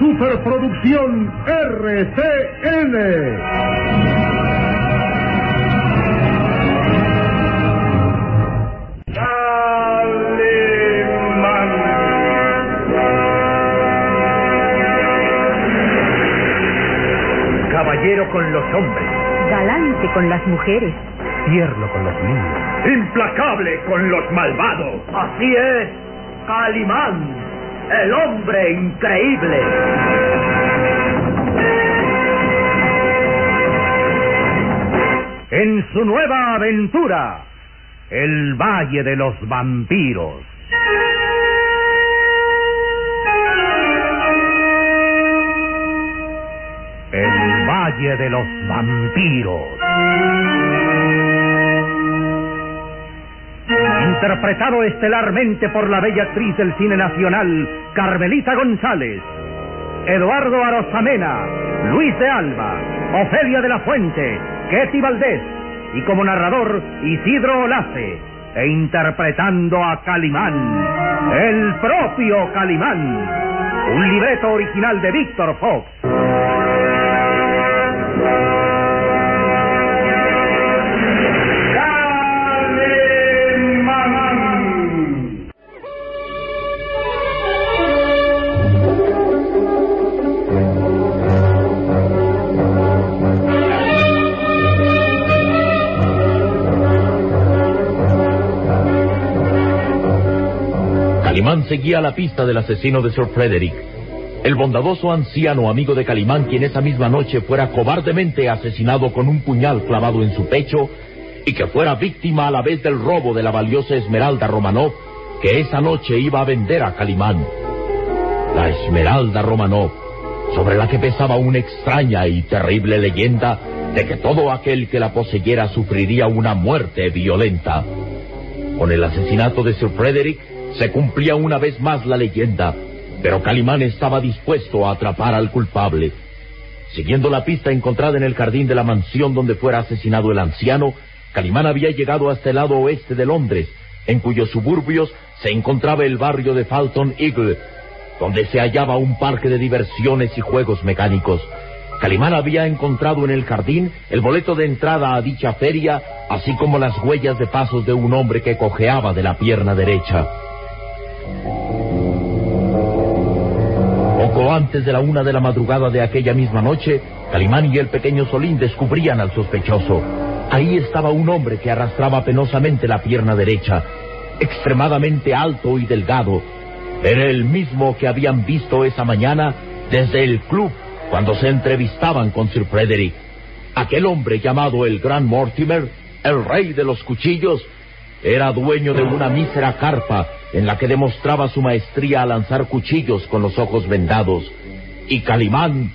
superproducción RCN. Caballero con los hombres, Galante con las mujeres. tierno con los niños. Implacable con los malvados. Así es, Calimán, el hombre increíble. En su nueva aventura, el Valle de los Vampiros. El Valle de los Vampiros. Interpretado estelarmente por la bella actriz del cine nacional, Carmelita González, Eduardo Arosamena, Luis de Alba, Ofelia de la Fuente, Ketty Valdés y como narrador Isidro Olace, e interpretando a Calimán, el propio Calimán, un libreto original de Víctor Fox. Seguía la pista del asesino de Sir Frederick, el bondadoso anciano amigo de Calimán quien esa misma noche fuera cobardemente asesinado con un puñal clavado en su pecho y que fuera víctima a la vez del robo de la valiosa Esmeralda Romanov que esa noche iba a vender a Calimán. La Esmeralda Romanov, sobre la que pesaba una extraña y terrible leyenda de que todo aquel que la poseyera sufriría una muerte violenta. Con el asesinato de Sir Frederick se cumplía una vez más la leyenda, pero Calimán estaba dispuesto a atrapar al culpable. Siguiendo la pista encontrada en el jardín de la mansión donde fuera asesinado el anciano, Calimán había llegado hasta el lado oeste de Londres, en cuyos suburbios se encontraba el barrio de Falton Eagle, donde se hallaba un parque de diversiones y juegos mecánicos. Calimán había encontrado en el jardín el boleto de entrada a dicha feria, así como las huellas de pasos de un hombre que cojeaba de la pierna derecha. Poco antes de la una de la madrugada de aquella misma noche, Calimán y el pequeño Solín descubrían al sospechoso. Ahí estaba un hombre que arrastraba penosamente la pierna derecha, extremadamente alto y delgado. Era el mismo que habían visto esa mañana desde el club cuando se entrevistaban con Sir Frederick. Aquel hombre llamado el Gran Mortimer, el rey de los cuchillos, era dueño de una mísera carpa en la que demostraba su maestría a lanzar cuchillos con los ojos vendados. Y Calimán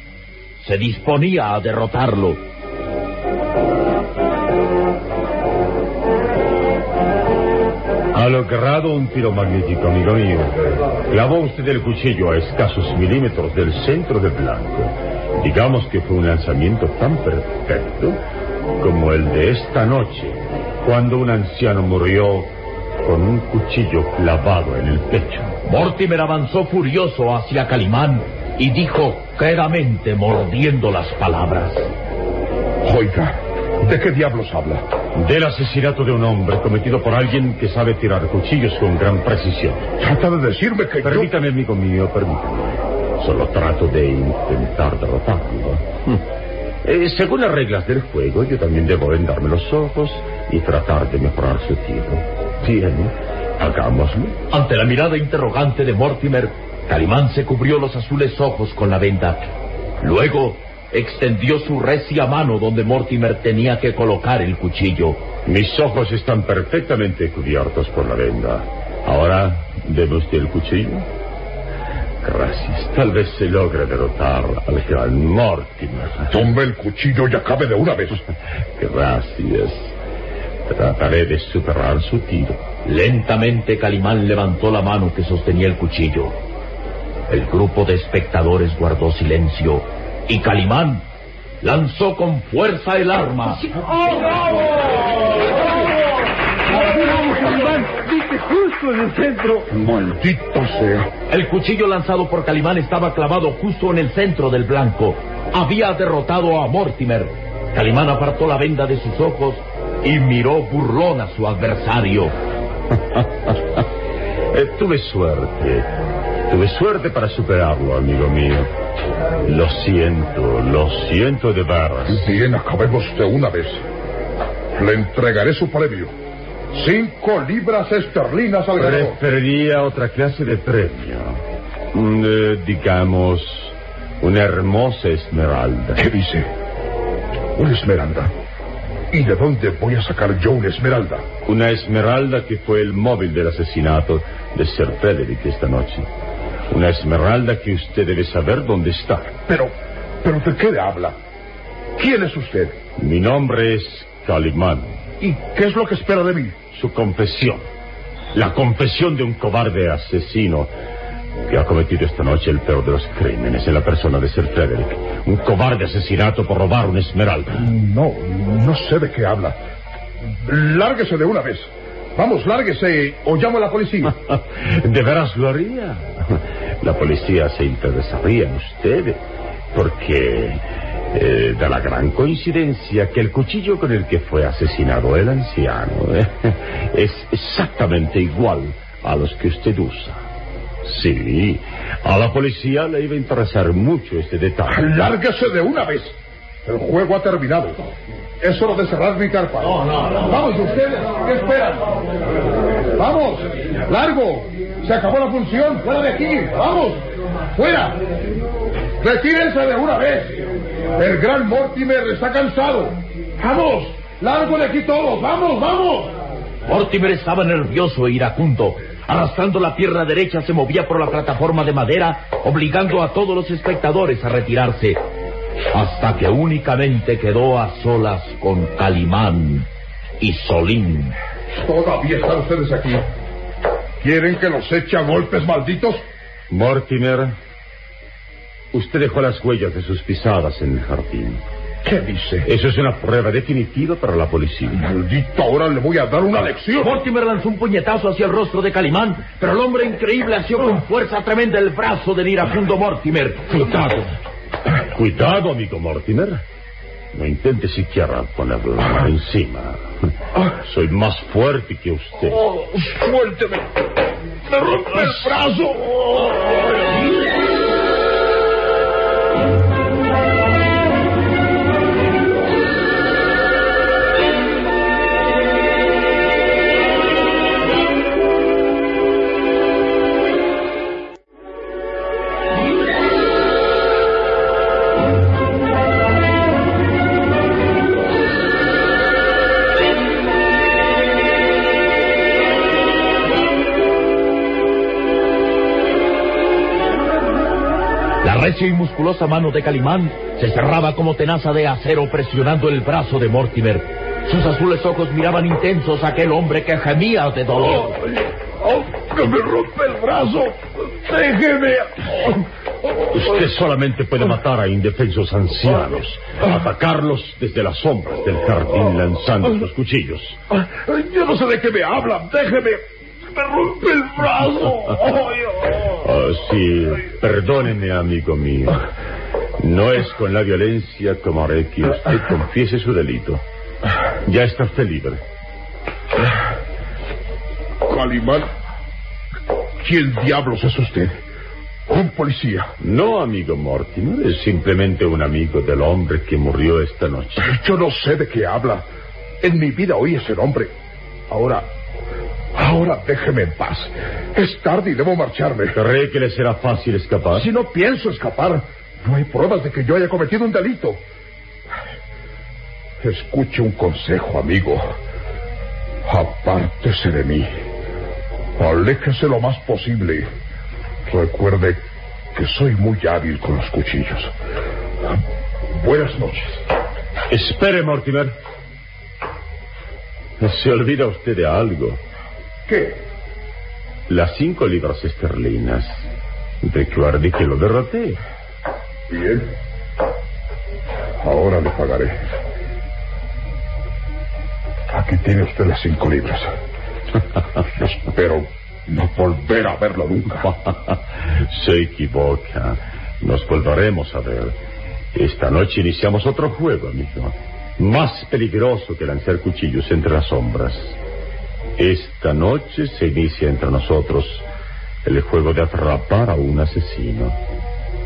se disponía a derrotarlo. Ha logrado un tiro magnífico, amigo mío. Clavó usted el cuchillo a escasos milímetros del centro del blanco. Digamos que fue un lanzamiento tan perfecto como el de esta noche, cuando un anciano murió con un cuchillo clavado en el pecho. Mortimer avanzó furioso hacia Calimán y dijo quedamente, mordiendo las palabras. Oiga, ¿de qué diablos habla? Del asesinato de un hombre cometido por alguien que sabe tirar cuchillos con gran precisión. Trata de decirme que yo... Permítame, amigo mío, permítame. Solo trato de intentar derrotarlo. Eh, según las reglas del juego, yo también debo vendarme los ojos y tratar de mejorar su tiro. Bien, hagámoslo. Ante la mirada interrogante de Mortimer, Calimán se cubrió los azules ojos con la venda. Luego extendió su recia mano donde Mortimer tenía que colocar el cuchillo. Mis ojos están perfectamente cubiertos por la venda. Ahora, ¿debe usted el cuchillo? Gracias. Tal vez se logre derrotar al gran Mortimer. Tome el cuchillo y acabe de una vez. Gracias. Trataré de superar su tiro. Lentamente Calimán levantó la mano que sostenía el cuchillo. El grupo de espectadores guardó silencio y Calimán lanzó con fuerza el arma. ¡Vamos, Calimán! ¡Viste justo en el centro. Maldito sea. El cuchillo lanzado por Calimán estaba clavado justo en el centro del blanco. Había derrotado a Mortimer. Calimán apartó la venda de sus ojos y miró burlón a su adversario. Eh, tuve suerte. Tuve suerte para superarlo, amigo mío. Lo siento, lo siento de veras. Bien, acabemos de una vez. Le entregaré su premio. Cinco libras esterlinas al grado. Preferiría otra clase de premio. Mm, eh, digamos, una hermosa esmeralda. ¿Qué dice? Una esmeralda. ¿Y de dónde voy a sacar yo una esmeralda? Una esmeralda que fue el móvil del asesinato de Sir Frederick esta noche. Una esmeralda que usted debe saber dónde está. Pero, pero ¿de qué habla? ¿Quién es usted? Mi nombre es Calimán. ¿Y qué es lo que espera de mí? Su confesión. La confesión de un cobarde asesino que ha cometido esta noche el peor de los crímenes en la persona de Sir Frederick. Un cobarde asesinato por robar una esmeralda. No, no sé de qué habla. Lárguese de una vez. Vamos, lárguese o llamo a la policía. ¿De veras lo haría? La policía se interesaría en usted porque eh, da la gran coincidencia que el cuchillo con el que fue asesinado el anciano eh, es exactamente igual a los que usted usa. Sí, a la policía le iba a interesar mucho este detalle. Lárguese de una vez. El juego ha terminado. Es hora de cerrar mi carpa. Vamos, ustedes, ¿qué esperan? Vamos, largo. Se acabó la función. Fuera de aquí. Vamos, fuera. Retírense de una vez. El gran Mortimer está cansado. Vamos, largo de aquí todos. Vamos, vamos. Mortimer estaba nervioso e iracundo. Arrastrando la pierna derecha se movía por la plataforma de madera, obligando a todos los espectadores a retirarse, hasta que únicamente quedó a solas con Calimán y Solín. Todavía están ustedes aquí. ¿Quieren que los eche a golpes malditos? Mortimer, usted dejó las huellas de sus pisadas en el jardín. ¿Qué dice? Eso es una prueba definitiva para la policía. Maldito, ahora le voy a dar una lección. Mortimer lanzó un puñetazo hacia el rostro de Calimán, pero el hombre increíble asió con fuerza tremenda el brazo del iracundo Mortimer. Cuidado. Cuidado, amigo Mortimer. No intente siquiera poner la mano encima. Soy más fuerte que usted. Oh, suélteme. Me rompe el brazo. Recia y musculosa mano de Calimán se cerraba como tenaza de acero presionando el brazo de Mortimer. Sus azules ojos miraban intensos a aquel hombre que gemía de dolor. Oh, que me rompe el brazo. Déjeme. Usted solamente puede matar a indefensos ancianos, atacarlos desde las sombras del jardín lanzando sus cuchillos. Yo no sé de qué me hablan. Déjeme. Me rompe el brazo. Ah, sí, perdóneme, amigo mío. No es con la violencia como haré que usted confiese su delito. Ya está usted libre. Calimán. ¿Quién diablos es usted? Un policía. No, amigo Mortimer, es simplemente un amigo del hombre que murió esta noche. Yo no sé de qué habla. En mi vida oí ese nombre. Ahora, ahora déjeme en paz. Es tarde y debo marcharme. ¿Cree que le será fácil escapar? Si no pienso escapar, no hay pruebas de que yo haya cometido un delito. Escuche un consejo, amigo. Apártese de mí. Aléjese lo más posible. Recuerde que soy muy hábil con los cuchillos. Buenas noches. Espere, Mortimer. Se olvida usted de algo. ¿Qué? Las cinco libras esterlinas. Recuerde que lo derroté. Bien. Ahora le pagaré. Aquí tiene usted las cinco libras. Espero no volver a verlo nunca. Se equivoca. Nos volveremos a ver. Esta noche iniciamos otro juego, amigo. Más peligroso que lanzar cuchillos entre las sombras. Esta noche se inicia entre nosotros el juego de atrapar a un asesino.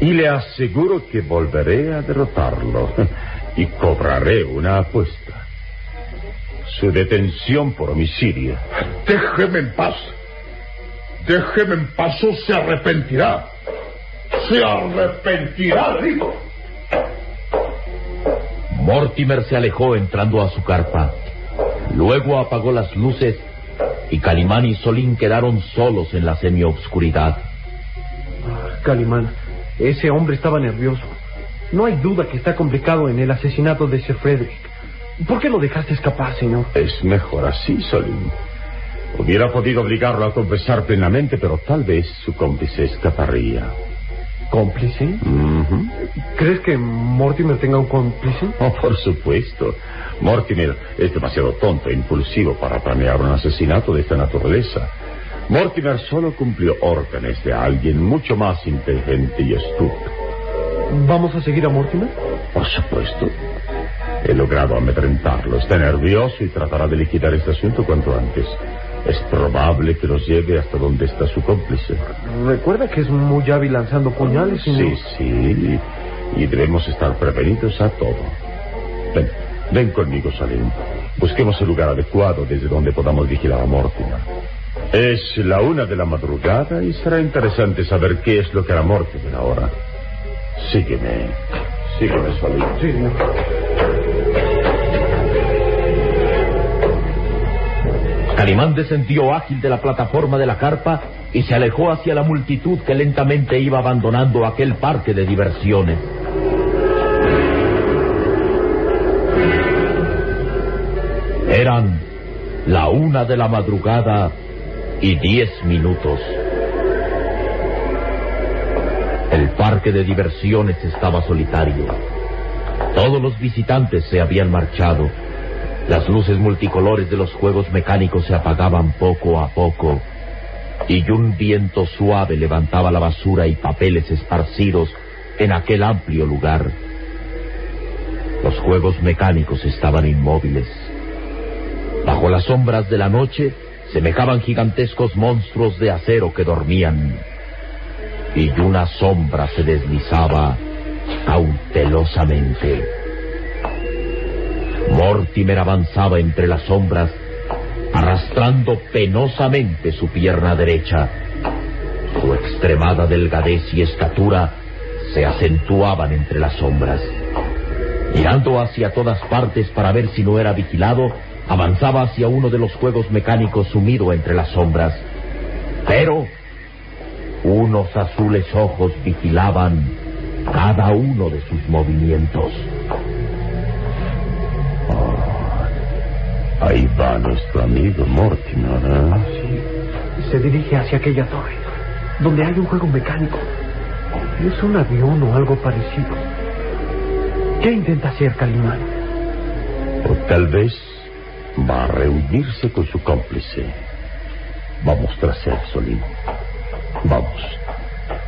Y le aseguro que volveré a derrotarlo y cobraré una apuesta. Su detención por homicidio. Déjeme en paz. Déjeme en paz o se arrepentirá. Se arrepentirá, digo. Mortimer se alejó entrando a su carpa. Luego apagó las luces y Calimán y Solín quedaron solos en la semioscuridad. Calimán, ese hombre estaba nervioso. No hay duda que está complicado en el asesinato de Sir Frederick. ¿Por qué lo dejaste escapar, señor? Es mejor así, Solín. Hubiera podido obligarlo a confesar plenamente, pero tal vez su cómplice escaparía. ¿Cómplice? ¿Crees que Mortimer tenga un cómplice? Oh, por supuesto. Mortimer es demasiado tonto e impulsivo para planear un asesinato de esta naturaleza. Mortimer solo cumplió órdenes de alguien mucho más inteligente y astuto. ¿Vamos a seguir a Mortimer? Por supuesto. He logrado amedrentarlo. Está nervioso y tratará de liquidar este asunto cuanto antes. Es probable que nos lleve hasta donde está su cómplice. Recuerda que es muy hábil lanzando puñales. Sí, sí. Y debemos estar prevenidos a todo. Ven, ven conmigo, Salim. Busquemos el lugar adecuado desde donde podamos vigilar a Mortimer. Es la una de la madrugada y será interesante saber qué es lo que hará Mortimer ahora. Sígueme. Sígueme, Salim. Sí, señor. Calimán descendió ágil de la plataforma de la carpa y se alejó hacia la multitud que lentamente iba abandonando aquel parque de diversiones. Eran la una de la madrugada y diez minutos. El parque de diversiones estaba solitario. Todos los visitantes se habían marchado. Las luces multicolores de los juegos mecánicos se apagaban poco a poco y un viento suave levantaba la basura y papeles esparcidos en aquel amplio lugar. Los juegos mecánicos estaban inmóviles. Bajo las sombras de la noche semejaban gigantescos monstruos de acero que dormían. Y una sombra se deslizaba cautelosamente. Mortimer avanzaba entre las sombras, arrastrando penosamente su pierna derecha. Su extremada delgadez y estatura se acentuaban entre las sombras. Mirando hacia todas partes para ver si no era vigilado, avanzaba hacia uno de los juegos mecánicos sumido entre las sombras. Pero unos azules ojos vigilaban cada uno de sus movimientos. Ahí va nuestro amigo Mortimer. ¿eh? Sí. Se dirige hacia aquella torre, donde hay un juego mecánico. Es un avión o algo parecido. ¿Qué intenta hacer Calimán? O tal vez va a reunirse con su cómplice. Vamos tras él, Solín. Vamos.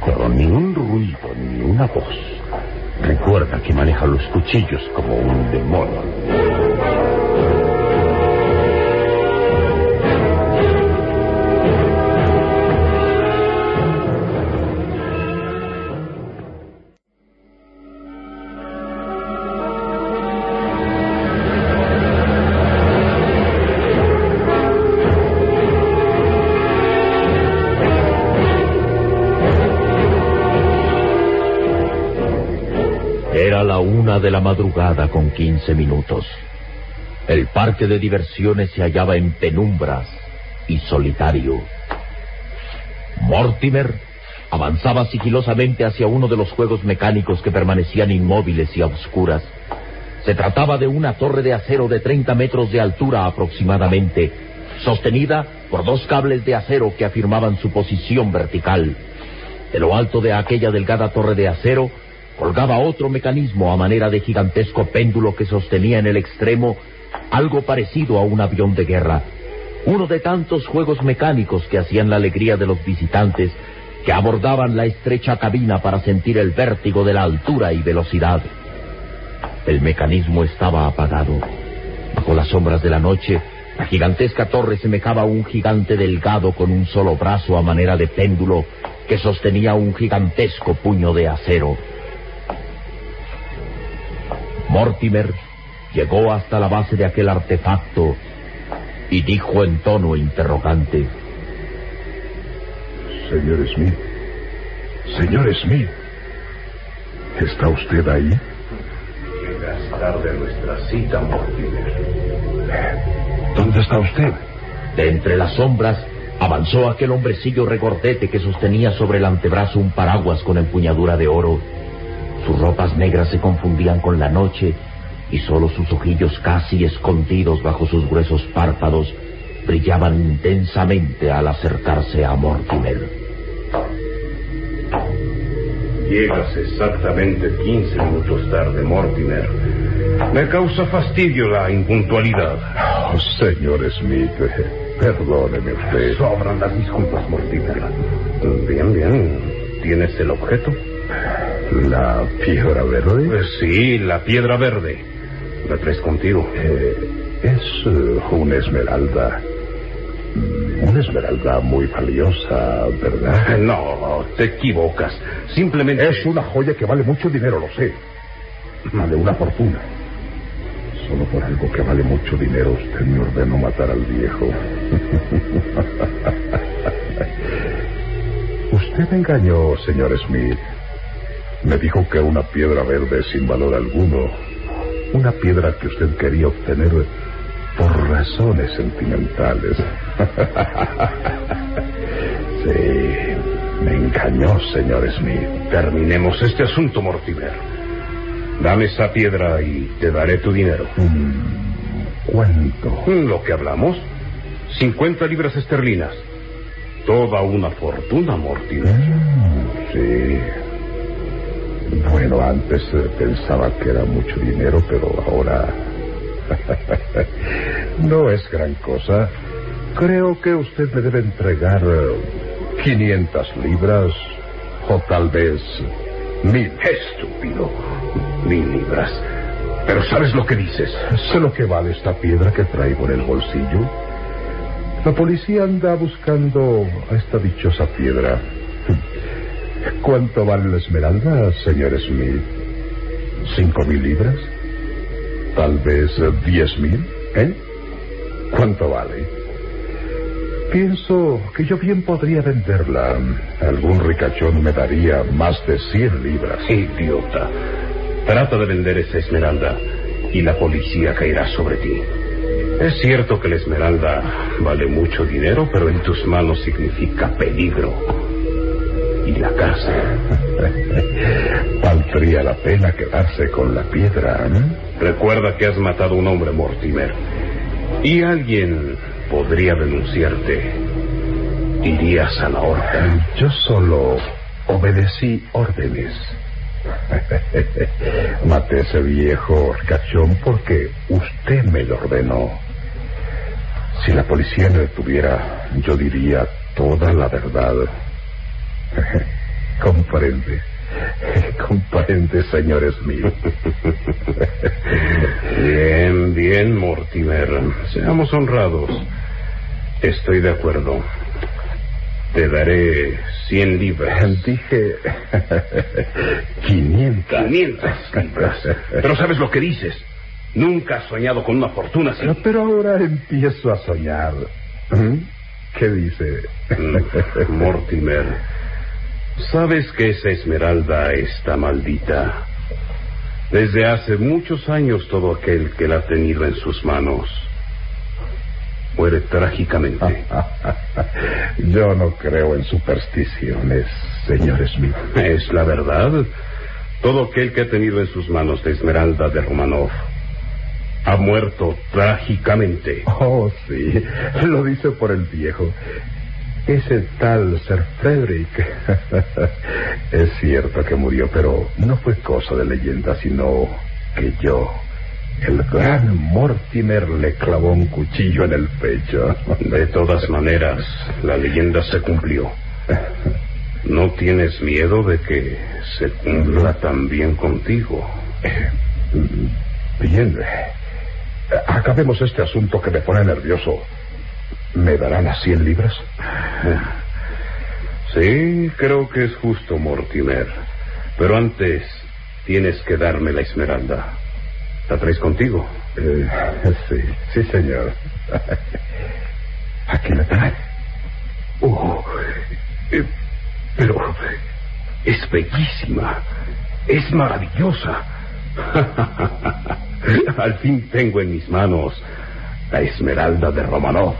Pero ni un ruido, ni una voz. Recuerda que maneja los cuchillos como un demonio. De la madrugada con quince minutos. El parque de diversiones se hallaba en penumbras y solitario. Mortimer avanzaba sigilosamente hacia uno de los juegos mecánicos que permanecían inmóviles y a oscuras. Se trataba de una torre de acero de 30 metros de altura aproximadamente, sostenida por dos cables de acero que afirmaban su posición vertical. De lo alto de aquella delgada torre de acero colgaba otro mecanismo a manera de gigantesco péndulo que sostenía en el extremo algo parecido a un avión de guerra. Uno de tantos juegos mecánicos que hacían la alegría de los visitantes que abordaban la estrecha cabina para sentir el vértigo de la altura y velocidad. El mecanismo estaba apagado. Bajo las sombras de la noche, la gigantesca torre semejaba a un gigante delgado con un solo brazo a manera de péndulo que sostenía un gigantesco puño de acero. Mortimer llegó hasta la base de aquel artefacto y dijo en tono interrogante. Señor Smith. Señor Smith. ¿Está usted ahí? Llegas tarde nuestra cita, Mortimer. ¿Dónde está usted? De entre las sombras avanzó aquel hombrecillo regordete que sostenía sobre el antebrazo un paraguas con empuñadura de oro. Sus ropas negras se confundían con la noche y solo sus ojillos casi escondidos bajo sus gruesos párpados brillaban intensamente al acercarse a Mortimer. Llegas exactamente 15 minutos tarde, Mortimer. Me causa fastidio la impuntualidad. Oh, señor Smith, perdóneme usted. Sobran las disculpas, Mortimer. Bien, bien. ¿Tienes el objeto? ¿La piedra verde? Pues sí, la piedra verde. ¿La traes contigo? Eh, es uh, una esmeralda. Una esmeralda muy valiosa, ¿verdad? No, te equivocas. Simplemente... Es una joya que vale mucho dinero, lo sé. Vale una fortuna. Solo por algo que vale mucho dinero usted me ordenó matar al viejo. usted me engañó, señor Smith. Me dijo que una piedra verde sin valor alguno. Una piedra que usted quería obtener por razones sentimentales. sí, me engañó, señor Smith. Terminemos este asunto, Mortimer. Dame esa piedra y te daré tu dinero. Mm, ¿Cuánto? Lo que hablamos. 50 libras esterlinas. Toda una fortuna, Mortimer. Mm, sí. Bueno, antes eh, pensaba que era mucho dinero, pero ahora... no es gran cosa. Creo que usted me debe entregar eh, 500 libras o tal vez mil. Estúpido. Mil libras. Pero ¿sabes lo que dices? Sé lo que vale esta piedra que traigo en el bolsillo. La policía anda buscando a esta dichosa piedra. ¿Cuánto vale la esmeralda, señor Smith? ¿Cinco mil libras? ¿Tal vez eh, diez mil? ¿Eh? ¿Cuánto vale? Pienso que yo bien podría venderla. Algún ricachón me daría más de cien libras. Idiota. Trata de vender esa esmeralda y la policía caerá sobre ti. Es cierto que la esmeralda vale mucho dinero, pero en tus manos significa peligro. Y la cárcel. Valdría la pena quedarse con la piedra. ¿eh? Recuerda que has matado a un hombre, Mortimer. Y alguien podría denunciarte. Irías a la horca. Yo solo obedecí órdenes. Maté a ese viejo cachón porque usted me lo ordenó. Si la policía me detuviera, yo diría toda la verdad. Comprende. Comprende, señor Smith. Bien, bien, Mortimer. Seamos honrados. Estoy de acuerdo. Te daré cien libras. Dije 500. 500 libras. Pero ¿sabes lo que dices? Nunca has soñado con una fortuna así. Pero ahora empiezo a soñar. ¿Mm? ¿Qué dice? Mm, Mortimer, ¿sabes que esa esmeralda está maldita? Desde hace muchos años todo aquel que la ha tenido en sus manos muere trágicamente. Yo no creo en supersticiones, señor Smith. Es la verdad. Todo aquel que ha tenido en sus manos la esmeralda de Romanov ha muerto trágicamente. Oh, sí, lo dice por el viejo. Ese tal Sir Frederick. es cierto que murió, pero no fue cosa de leyenda, sino que yo, El gran Mortimer le clavó un cuchillo en el pecho. De todas maneras, la leyenda se cumplió. ¿No tienes miedo de que se cumpla también contigo? Bien. Acabemos este asunto que me pone nervioso. ¿Me darán las cien libras? Sí, creo que es justo, Mortimer. Pero antes tienes que darme la esmeralda. ¿La traes contigo? Eh, sí, sí, señor. Aquí la trae. Oh, eh, pero es bellísima. Es maravillosa. Al fin tengo en mis manos la esmeralda de Romanov.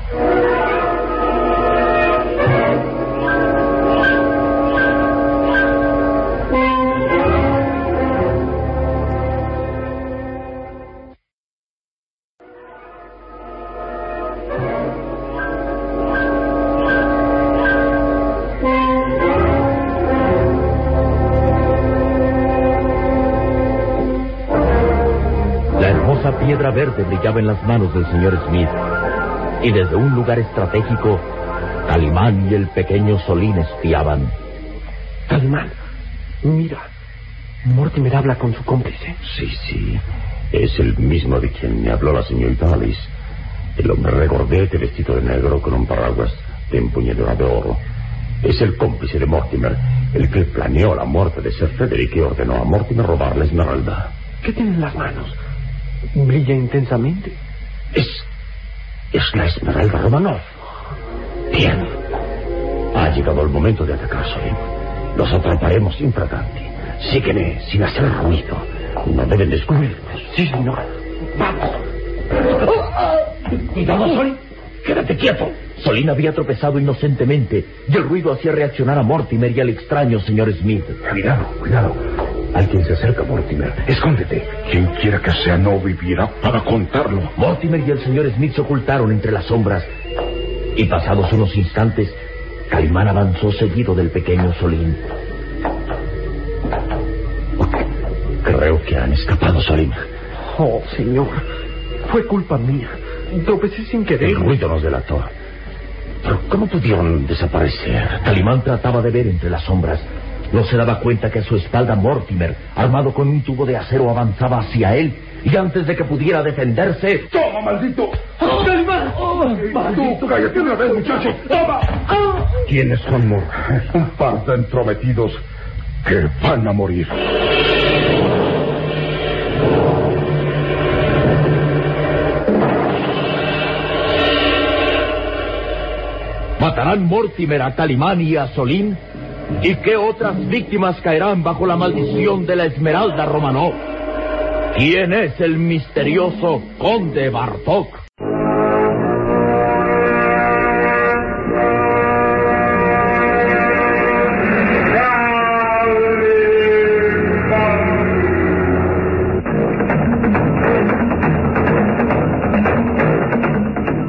Verde brillaba en las manos del señor Smith. Y desde un lugar estratégico, Calimán y el pequeño Solín espiaban. Calimán, mira. Mortimer habla con su cómplice. Sí, sí. Es el mismo de quien me habló la señorita Alice. El hombre regordete vestido de negro con un paraguas de empuñadura de oro. Es el cómplice de Mortimer, el que planeó la muerte de Sir Frederick y ordenó a Mortimer robar la esmeralda. ¿Qué tiene en las manos? Brilla intensamente. Es. es la esmeralda Romanov. Bien. Ha llegado el momento de atacar, Solín. Los atraparemos infraganti. Sígueme sin hacer ruido. No deben descubrirnos. Sí, señor. ¡Vamos! ¡Cuidado, Solín! ¡Quédate quieto! Solín había tropezado inocentemente y el ruido hacía reaccionar a Mortimer y al extraño señor Smith. Cuidado, cuidado. Alguien se acerca, Mortimer. Escóndete. Quien quiera que sea no vivirá para contarlo. Mortimer y el señor Smith se ocultaron entre las sombras. Y pasados unos instantes, Calimán avanzó seguido del pequeño Solín. Creo que han escapado, Solín. Oh, señor. Fue culpa mía. Tropecé sin querer. El ruido nos delató. Pero ¿cómo pudieron desaparecer? Calimán trataba de ver entre las sombras. No se daba cuenta que a su espalda Mortimer, armado con un tubo de acero, avanzaba hacia él. Y antes de que pudiera defenderse... ¡Toma, maldito! ¡Calimán! ¡Maldito! ¡Cállate una vez, muchacho! ¡Toma! ¿Quiénes son, Mor? Un par de entrometidos que van a morir. ¿Matarán Mortimer a Calimán y a Solín? ¿Y qué otras víctimas caerán bajo la maldición de la Esmeralda Romanov? ¿Quién es el misterioso Conde Bartok?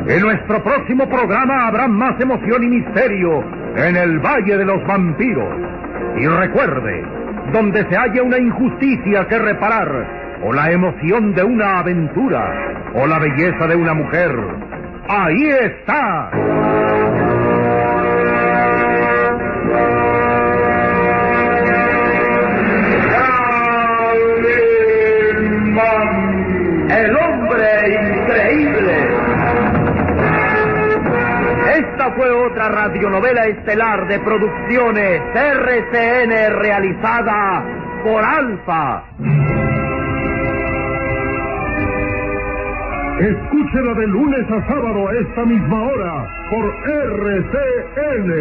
En nuestro próximo programa habrá más emoción y misterio en el Valle de los Vampiros. Y recuerde, donde se haya una injusticia que reparar, o la emoción de una aventura, o la belleza de una mujer, ahí está. El fue otra radionovela estelar de producciones RCN realizada por Alfa. Escúchela de lunes a sábado a esta misma hora por RCN.